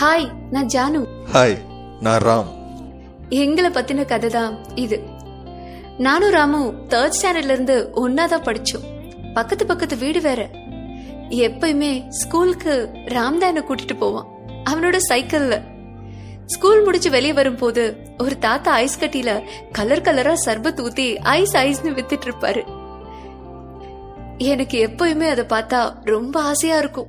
Hi நான் Janu. Hi நான் ராம். எங்களை பத்தின கதை தான் இது. நானும் ராமும் தேர்ட் ஸ்டாண்டர்ட்ல இருந்து ஒன்னாதான் படிச்சோம். பக்கத்து பக்கத்து வீடு வேற. எப்பயுமே ஸ்கூலுக்கு ராம் தான் என்ன கூட்டிட்டு போவான். அவனோட சைக்கிள்ல. ஸ்கூல் முடிச்சு வெளியே வரும்போது ஒரு தாத்தா ஐஸ் கட்டியில கலர் கலரா சர்பத் ஊத்தி ஐஸ் ஐஸ்னு வித்துட்டு இருப்பாரு. எனக்கு எப்பயுமே அதை பார்த்தா ரொம்ப ஆசையா இருக்கும்.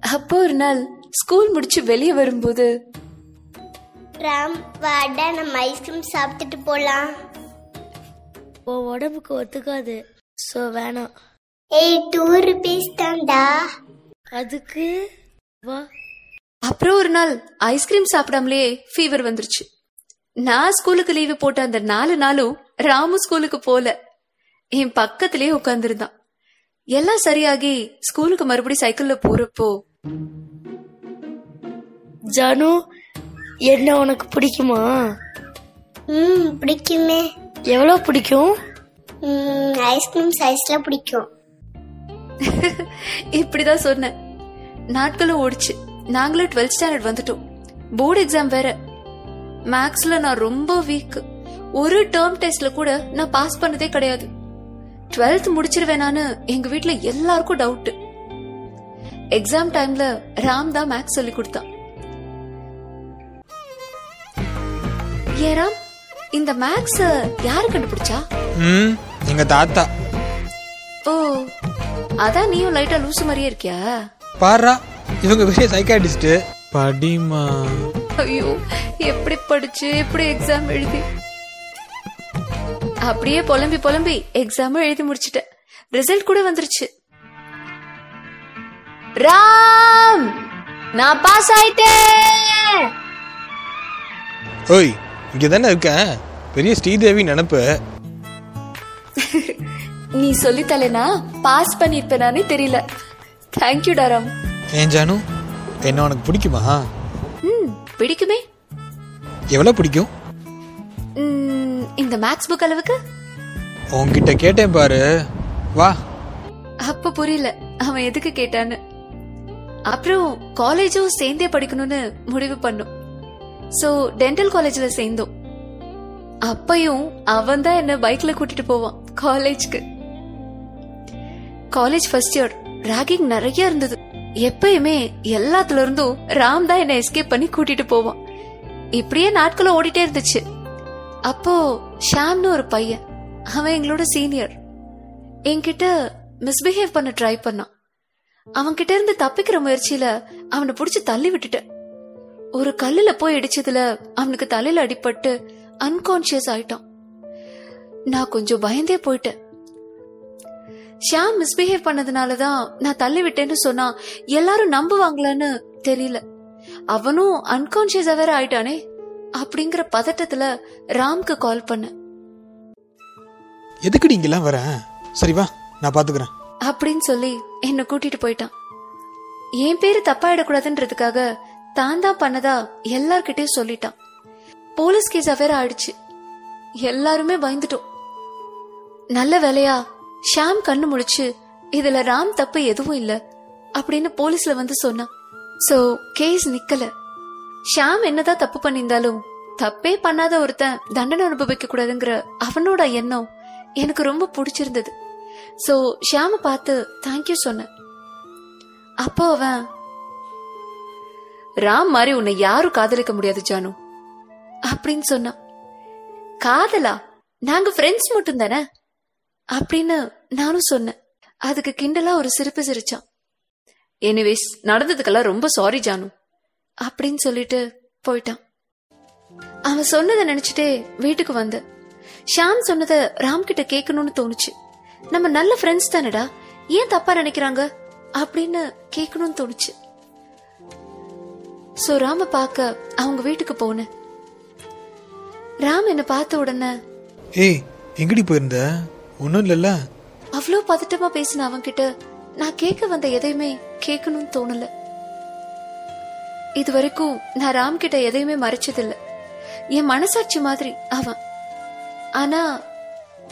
அப்போ ஒரு நாள் ஸ்கூல் முடிச்சு வெளியே வரும்போது? ராம் வாடா நம்ம ஐஸ்கிரீம் சாப்பிட்டுட்டு போலாம். உன் உடம்புக்கு ஒத்துக்காது. ஸோ வேணாம். ஏய் டூ ருபீஸ் தான்டா. அதுக்கு? வா. அப்புறம் ஒரு நாள் ஐஸ்கிரீம் சாப்பிடாமலே ஃபீவர் வந்துருச்சு. நான் ஸ்கூலுக்கு லீவு போட்ட அந்த நாலு நாளும் ராமு ஸ்கூலுக்கு போல. என் பக்கத்திலேயே உட்கார்ந்திருந்தான். எல்லாம் சரியாகி ஸ்கூலுக்கு மறுபடி சைக்கிள்ல போறப்போ ஜானு என்ன உனக்கு பிடிக்குமா? ம் பிடிக்குமே. எவ்வளோ பிடிக்கும்? ம் ஐஸ்கிரீம் சைஸ்ல பிடிக்கும். இப்படிதான் சொன்னேன். நாட்களும் ஓடிச்சு. நாங்களும் டுவெல்த் ஸ்டாண்டர்ட் வந்துட்டோம். போர்டு எக்ஸாம் வேற. மேக்ஸ்ல நான் ரொம்ப வீக் ஒரு டேர்ம் டெஸ்ட்ல கூட நான் பாஸ் பண்ணதே கிடையாது. டுவெல்த் முடிச்சிருவேனான்னு எங்க வீட்ல எல்லாருக்கும் டவுட் எக்ஸாம் டைம்ல ராம் தான் மேக்ஸ் சொல்லி கொடுத்தான். ஏன் ராம் இந்த மேக்ஸ் யாரு கண்டுபிடிச்சா? ம் எங்க தாத்தா. ஓ அதான் நீயும் லைட்டா லூசு மாதிரியே இருக்கியா? பாரா இவங்க பெரிய சைக்காட்டிஸ்ட் படிமா ஐயோ எப்படி படிச்சு எப்படி எக்ஸாம் எழுதி? அப்படியே புலம்பி புலம்பி எக்ஸாம் எழுதி முடிச்சிட்டேன். ரிசல்ட் கூட வந்துருச்சு. ராம்! நான் பாஸ் ஆயிட்டேன்! ஓய் இங்க தானே இருக்கேன் பெரிய ஸ்ரீதேவி நினப்பு. நீ சொல்லித்தலேனா பாஸ் பண்ணிருப்பேனானே தெரியல. தேங்க்யூ ராம் ஏன் ஜானு? என்ன உனக்கு பிடிக்குமா? ம் பிடிக்குமே. எவ்வளோ பிடிக்கும்? இந்த மேக்ஸ் புக் அளவுக்கு? உன்கிட்ட கேட்டேன் பாரு. வா. அப்ப புரியல. அவன் எதுக்கு கேட்டான்னு. அப்புறம் காலேஜும் சேர்ந்தே படிக்கணும்னு முடிவு பண்ணோம். சோ டென்டல் காலேஜ்ல சேர்ந்தோம். அப்பையும் அவன் தான் என்ன பைக்ல கூட்டிட்டு போவான் காலேஜ்க்கு காலேஜ் ஃபர்ஸ்ட் இயர் ராகிங் நிறைய இருந்தது. எப்பயுமே எல்லாத்துல இருந்தும் ராம் தான் என்ன எஸ்கேப் பண்ணி கூட்டிட்டு போவான். இப்படியே நாட்களும் ஓடிட்டே இருந்துச்சு. அப்போ ஷாம்னு ஒரு பையன் அவன் எங்களோட சீனியர் என்கிட்ட மிஸ்பிஹேவ் பண்ண ட்ரை பண்ணான். அவன்கிட்ட இருந்து தப்பிக்கிற முயற்சியில அவனை புடிச்சு தள்ளி விட்டுட்டேன். ஒரு கல்லுல போய் இடிச்சதுல அவனுக்கு தலையில அடிபட்டு அன்கான்சியஸ் ஆயிட்டான். நான் கொஞ்சம் பயந்தே போயிட்டேன். ஷியாம் மிஸ்பிஹேவ் பண்ணதுனாலதான் நான் தள்ளி விட்டேன்னு சொன்னா எல்லாரும் நம்புவாங்களான்னு தெரியல. அவனும் அன்கான்சியஸா வேற ஆயிட்டானே அப்படிங்கிற பதட்டத்துல ராம்க்கு கால் பண்ணேன். எதுக்கு இங்கெல்லாம் வரேன் சரி வா நான் பாத்துக்கிறேன். அப்படின்னு சொல்லி என்ன கூட்டிட்டு போயிட்டான். என் பேரு தப்பாயிடக்கூடாதுன்றதுக்காக தான் தான் பண்ணதா எல்லார்கிட்டயும் சொல்லிட்டான். போலீஸ் கேஸ் வேற ஆயிடுச்சு. எல்லாருமே பயந்துட்டோம். நல்ல வேலையா ஷாம் கண்ணு முழிச்சு இதுல ராம் தப்பு எதுவும் இல்ல அப்படின்னு போலீஸ்ல வந்து சொன்னான். சோ கேஸ் நிக்கல. ஷாம் என்னதான் தப்பு பண்ணியிருந்தாலும் தப்பே பண்ணாத ஒருத்தன் தண்டனை அனுபவிக்க கூடாதுங்கிற அவனோட எண்ணம் எனக்கு ரொம்ப பிடிச்சிருந்தது. சோ ஷியாம பார்த்து தேங்க்யூ சொன்னேன். அப்போ அவன் ராம் மாதிரி உன்னை யாரும் காதலிக்க முடியாது ஜானு. அப்படின்னு சொன்னான் காதலா? நாங்க ஃப்ரெண்ட்ஸ் மட்டும் தானே? அப்படின்னு நானும் சொன்னேன். அதுக்கு கிண்டலா ஒரு சிரிப்பு சிரிச்சான். எனிவேஸ் நடந்ததுக்கெல்லாம் ரொம்ப சாரி ஜானு அப்படின்னு சொல்லிட்டு போயிட்டான். அவன் சொன்னதை நினைச்சிட்டே வீட்டுக்கு வந்த ஷாம் சொன்னதை ராம் கிட்ட கேட்கணும்னு தோணுச்சு. நம்ம நல்ல ஃப்ரெண்ட்ஸ் தானடா ஏன் தப்பா நினைக்கிறாங்க? அப்படின்னு கேட்கணும்னு தோணுச்சு. சோ ராம பார்க்க அவங்க வீட்டுக்கு போனேன். ராம் என்ன பார்த்த உடனே ஏய் எங்கடி போயிருந்த? ஒன்றும் இல்லைல்ல. அவ்வளோ பதட்டமா பேசின அவன்கிட்ட நான் கேட்க வந்த எதையுமே கேட்கணும்னு தோணல. இது வரைக்கும் நான் ராம் கிட்ட எதையுமே மறைச்சதில்ல. என் மனசாட்சி மாதிரி அவன். ஆனா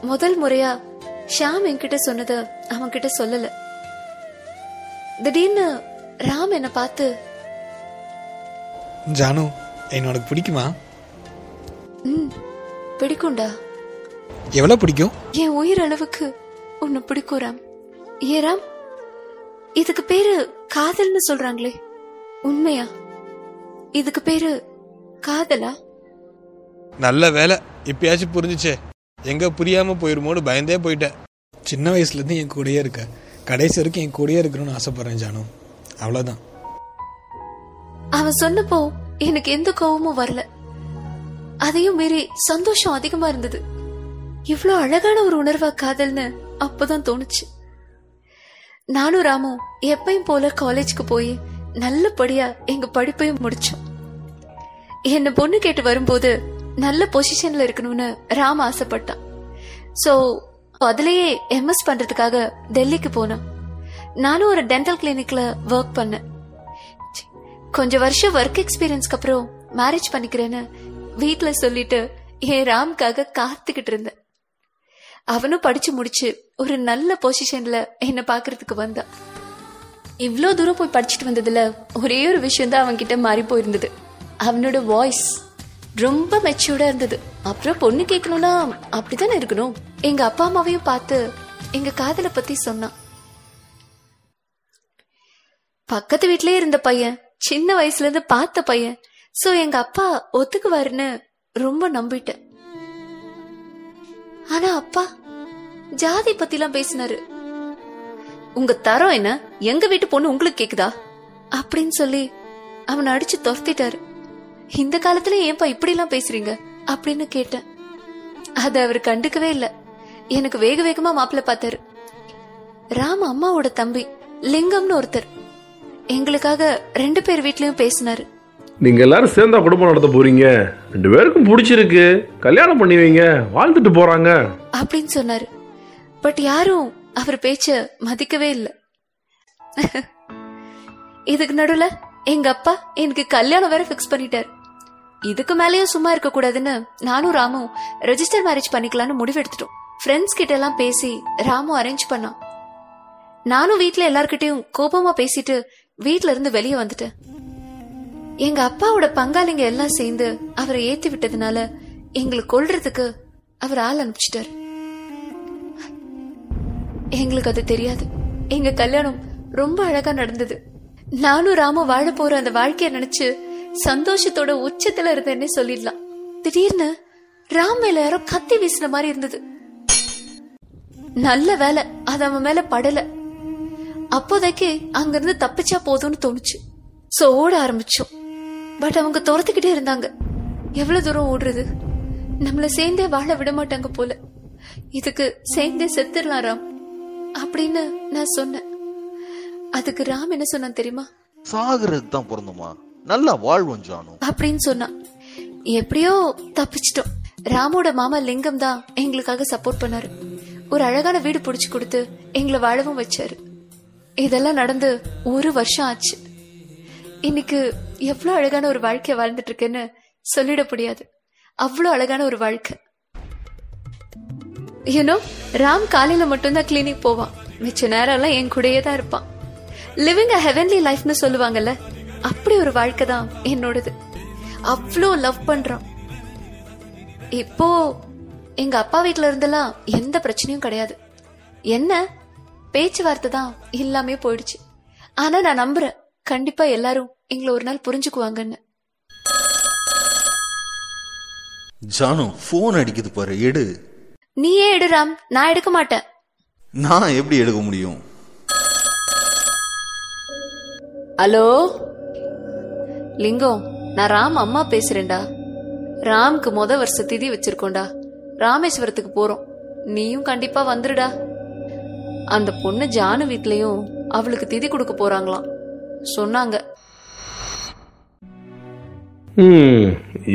முதல் முறையா ஷாம் என்கிட்ட சொன்னத அவன் கிட்ட சொல்லல. திடீர்னு ராம் என்ன பார்த்து ஜானு என்ன உனக்கு பிடிக்குமா? ம் பிடிக்கும்டா. எவ்வளோ பிடிக்கும்? என் உயிர் அளவுக்கு உன்னை பிடிக்கும் ராம். ஏன் ராம் இதுக்கு பேரு காதல்னு சொல்றாங்களே. உண்மையா? இதுக்கு பேரு காதலா? நல்ல வேலை இப்பயாச்சும் புரிஞ்சுச்சே. எங்க புரியாம போயிருமோன்னு பயந்தே போயிட்டேன். சின்ன வயசுலேருந்து என் கூடயே இருக்க. கடைசி வரைக்கும் என் கூடயே இருக்கணும்னு ஆசைப்பட்றேன் ஜானு. அவ்வளோதான் அவன் சொன்னப்போ எனக்கு எந்த கோவமும் வரல. அதையும் மீறி சந்தோஷம் அதிகமா இருந்தது. இவ்வளோ அழகான ஒரு உணர்வா காதல்னு அப்பதான் தோணுச்சு. நானும் ராமும் எப்பயும் போல காலேஜ்க்கு போய் நல்லபடியா எங்க படிப்பையும் முடிச்சோம். என்ன பொண்ணு கேட்டு வரும்போது நல்ல பொசிஷன்ல இருக்கணும்னு ராம் ஆசைப்பட்டான். சோ அதுலயே எம்எஸ் பண்றதுக்காக டெல்லிக்கு போனான் நானும் ஒரு டென்டல் கிளினிக்ல ஒர்க் பண்ணேன். கொஞ்ச வருஷம் ஒர்க் எக்ஸ்பீரியன்ஸ்க்கு அப்புறம் மேரேஜ் பண்ணிக்கிறேன்னு வீட்டுல சொல்லிட்டு என் ராம்காக காத்துக்கிட்டு இருந்தேன். அவனும் படிச்சு முடிச்சு ஒரு நல்ல பொசிஷன்ல என்ன பாக்குறதுக்கு வந்தான் இவ்வளோ தூரம் போய் படிச்சுட்டு வந்ததுல ஒரே ஒரு விஷயம் தான் அவன்கிட்ட மாறி போயிருந்தது. அவனோட வாய்ஸ் ரொம்ப மெச்சூர்டா இருந்தது. அப்புறம் பொண்ணு கேட்கணும்னா அப்படித்தானே இருக்கணும்? எங்க அப்பா அம்மாவையும் பார்த்து எங்க காதலை பத்தி சொன்னான். பக்கத்து வீட்லயே இருந்த பையன் சின்ன வயசுல இருந்து பார்த்த பையன். சோ எங்க அப்பா ஒத்துக்குவாருன்னு ரொம்ப நம்பிட்டேன் ஆனா அப்பா ஜாதி பத்திலாம் பேசினாரு. உங்க தரம் என்ன? எங்க வீட்டு பொண்ணு உங்களுக்கு கேக்குதா? அப்படின்னு சொல்லி அவனை அடிச்சு துரத்திட்டாரு. இந்த காலத்துல ஏன்பா இப்படி எல்லாம் பேசுறீங்க? அப்படின்னு கேட்டேன். அத அவர் கண்டுக்கவே இல்ல. எனக்கு வேக வேகமா மாப்பிள்ள பார்த்தாரு. ராம அம்மாவோட தம்பி லிங்கம்னு ஒருத்தர். எங்களுக்காக ரெண்டு பேர் வீட்லயும் பேசினாரு. நீங்க எல்லாரும் சேர்ந்தா குடும்பம் நடத்த போறீங்க. ரெண்டு பேருக்கும் பிடிச்சிருக்கு. கல்யாணம் பண்ணி வைங்க. வாழ்ந்துட்டு போறாங்க. அப்படின்னு சொன்னாரு. பட் யாரும் அவர் பேச்ச மதிக்கவே இல்ல. இதுக்கு நடுவுல எங்க அப்பா எனக்கு கல்யாணம் வேற ஃபிக்ஸ் பண்ணிட்டாரு. இதுக்கு மேலயும் சும்மா இருக்க கூடாதுன்னு நானும் ராமும் ரெஜிஸ்டர் மேரேஜ் பண்ணிக்கலாம்னு முடிவெடுத்துட்டோம் ஃப்ரெண்ட்ஸ் கிட்ட எல்லாம் பேசி ராமு அரேஞ்ச் பண்ணான். நானும் வீட்ல எல்லார்கிட்டயும் கோபமா பேசிட்டு வீட்ல இருந்து வெளியே வந்துட்டேன் எங்க அப்பாவோட பங்காளிங்க எல்லாம் சேர்ந்து அவரை ஏத்தி விட்டதுனால எங்களை கொல்றதுக்கு அவர் ஆள் அனுப்பிச்சிட்டாரு. எங்களுக்கு அது தெரியாது. எங்க கல்யாணம் ரொம்ப அழகா நடந்தது. நானும் ராம வாழ போற அந்த வாழ்க்கைய நினைச்சு சந்தோஷத்தோட உச்சத்துல இருந்தேன்னே சொல்லிடலாம். திடீர்னு ராம் மேல யாரோ கத்தி வீசின மாதிரி இருந்தது. நல்ல வேலை அது அவன் மேல படல. அப்போதைக்கு அங்கிருந்து தப்பிச்சா போதும்னு தோணுச்சு. சோ ஓட ஆரம்பிச்சோம். பட் அவங்க துரத்துக்கிட்டே இருந்தாங்க. எவ்வளவு தூரம் ஓடுறது? நம்மள சேர்ந்தே வாழ விட மாட்டாங்க போல. இதுக்கு சேர்ந்தே செத்துடலாம் ராம். அப்படின்னு நான் சொன்னேன். அதுக்கு ராம் என்ன சொன்னான் தெரியுமா? சாகுறதுக்கு தான் பிறந்தோமா நல்லா வாழ்வோம் ஜானு. அப்படின்னு சொன்னான். எப்படியோ தப்பிச்சிட்டோம். ராமோட மாமா லிங்கம் தான் எங்களுக்காக சப்போர்ட் பண்ணாரு. ஒரு அழகான வீடு புடிச்சு கொடுத்து எங்களை வாழவும் வச்சாரு. இதெல்லாம் நடந்து ஒரு வருஷம் ஆச்சு. இன்னைக்கு எவ்வளவு அழகான ஒரு வாழ்க்கை வாழ்ந்துட்டு இருக்கேன்னு சொல்லிட முடியாது. அவ்வளவு அழகான ஒரு வாழ்க்கை. யூனோ ராம் காலையில மட்டும்தான் கிளினிக் போவான். மிச்ச நேரம் எல்லாம் என் கூடயே தான் இருப்பான். லிவிங் அ ஹெவன்லி லைஃப்னு சொல்லுவாங்கல்ல அப்படி ஒரு வாழ்க்கை தான் என்னோடது. அவ்வளோ லவ் பண்றான். இப்போ எங்க அப்பா வீட்டுல இருந்தெல்லாம் எந்த பிரச்சனையும் கிடையாது. என்ன? பேச்சுவார்த்தை தான் இல்லாமே போயிடுச்சு. ஆனா நான் நம்புறேன். கண்டிப்பா எல்லாரும் எங்களை ஒரு நாள் புரிஞ்சுக்குவாங்கன்னு. ஜானு ஃபோன் அடிக்குது பாரு எடு. நீயே எடு ராம்? நான் எடுக்க மாட்டேன். நான் எப்படி எடுக்க முடியும்? ஹலோ? லிங்கம் நான் ராம் அம்மா பேசுறேன்டா. ராம்க்கு முத வருஷ திதி வச்சிருக்கோம்டா. ராமேஸ்வரத்துக்கு போறோம். நீயும் கண்டிப்பா வந்துருடா. அந்த பொண்ணு ஜானு வீட்லயும் அவளுக்கு திதி கொடுக்க போறாங்களாம். சொன்னாங்க. ம்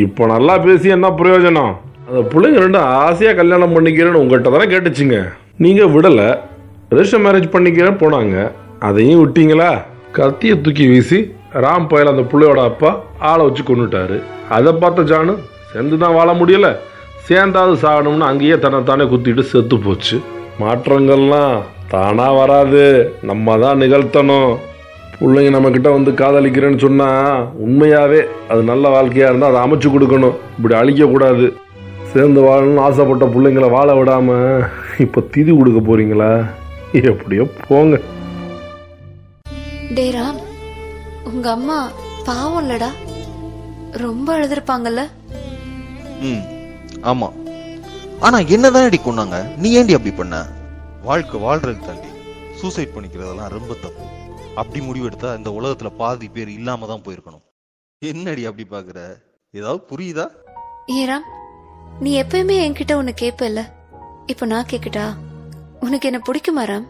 இப்போ நல்லா பேசி என்ன பிரயோஜனம்? அந்த பிள்ளைங்க ரெண்டும் ஆசையாக கல்யாணம் பண்ணிக்கிறேன்னு உங்கள்கிட்ட தானே கேட்டுச்சுங்க. நீங்கள் விடலை ரெஜிஸ்டர் மேரேஜ் பண்ணிக்கிறேன்னு போனாங்க அதையும் விட்டீங்களா? கத்தியை தூக்கி வீசி ராம் பயல் அந்த பிள்ளையோட அப்பா ஆளை வச்சு கொண்டுட்டாரு அதை பார்த்த ஜானு சேர்ந்து தான் வாழ முடியல. சேர்ந்தாவது சாகணும்னு அங்கேயே தன்னைத்தானே குத்திட்டு செத்து போச்சு. மாற்றங்கள்லாம் தானா வராது. நம்ம தான் நிகழ்த்தணும். பிள்ளைங்க நம்ம கிட்ட வந்து காதலிக்கிறேன்னு சொன்னா உண்மையாவே அது நல்ல வாழ்க்கையா இருந்தா அதை அமைச்சு கொடுக்கணும். இப்படி அழிக்க கூடாது. சேர்ந்து வாழணும்னு ஆசைப்பட்ட பிள்ளைங்கள வாழ விடாம இப்ப திதி கொடுக்க போறீங்களா? எப்படியோ போங்க. டே ராம் உங்க அம்மா பாவம் இல்லடா. ரொம்ப அழுதுருப்பாங்கல்ல ம் ஆமா. ஆனா என்னதான் அடி கொண்டாங்க நீ ஏண்டி அப்படி பண்ண? வாழ்க்கை வாழ்றது தாண்டி சூசைட் பண்ணிக்கிறதெல்லாம் ரொம்ப தப்பு. அப்படி முடிவெடுத்தா இந்த உலகத்துல பாதி பேர் இல்லாம தான் போயிருக்கணும். என்னடி அப்படி பாக்குற? ஏதாவது புரியுதா? ஏ ராம் நீ எப்பயுமே என்கிட்ட ஒன்னு கேப்பல இப்ப நான் கேக்கட்டா? உனக்கு என்ன பிடிக்குமா ராம்?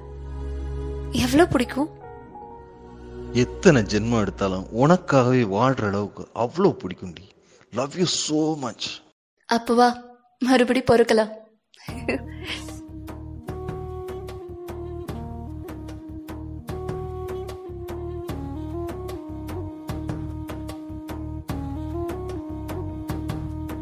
எவ்வளவு பிடிக்கும்? எத்தனை ஜென்மம் எடுத்தாலும் உனக்காகவே வாழ்ற அளவுக்கு அவ்வளவு பிடிக்கும்டி. லவ் யூ so மச் அப்ப வா மறுபடி பொறுக்கலாம்.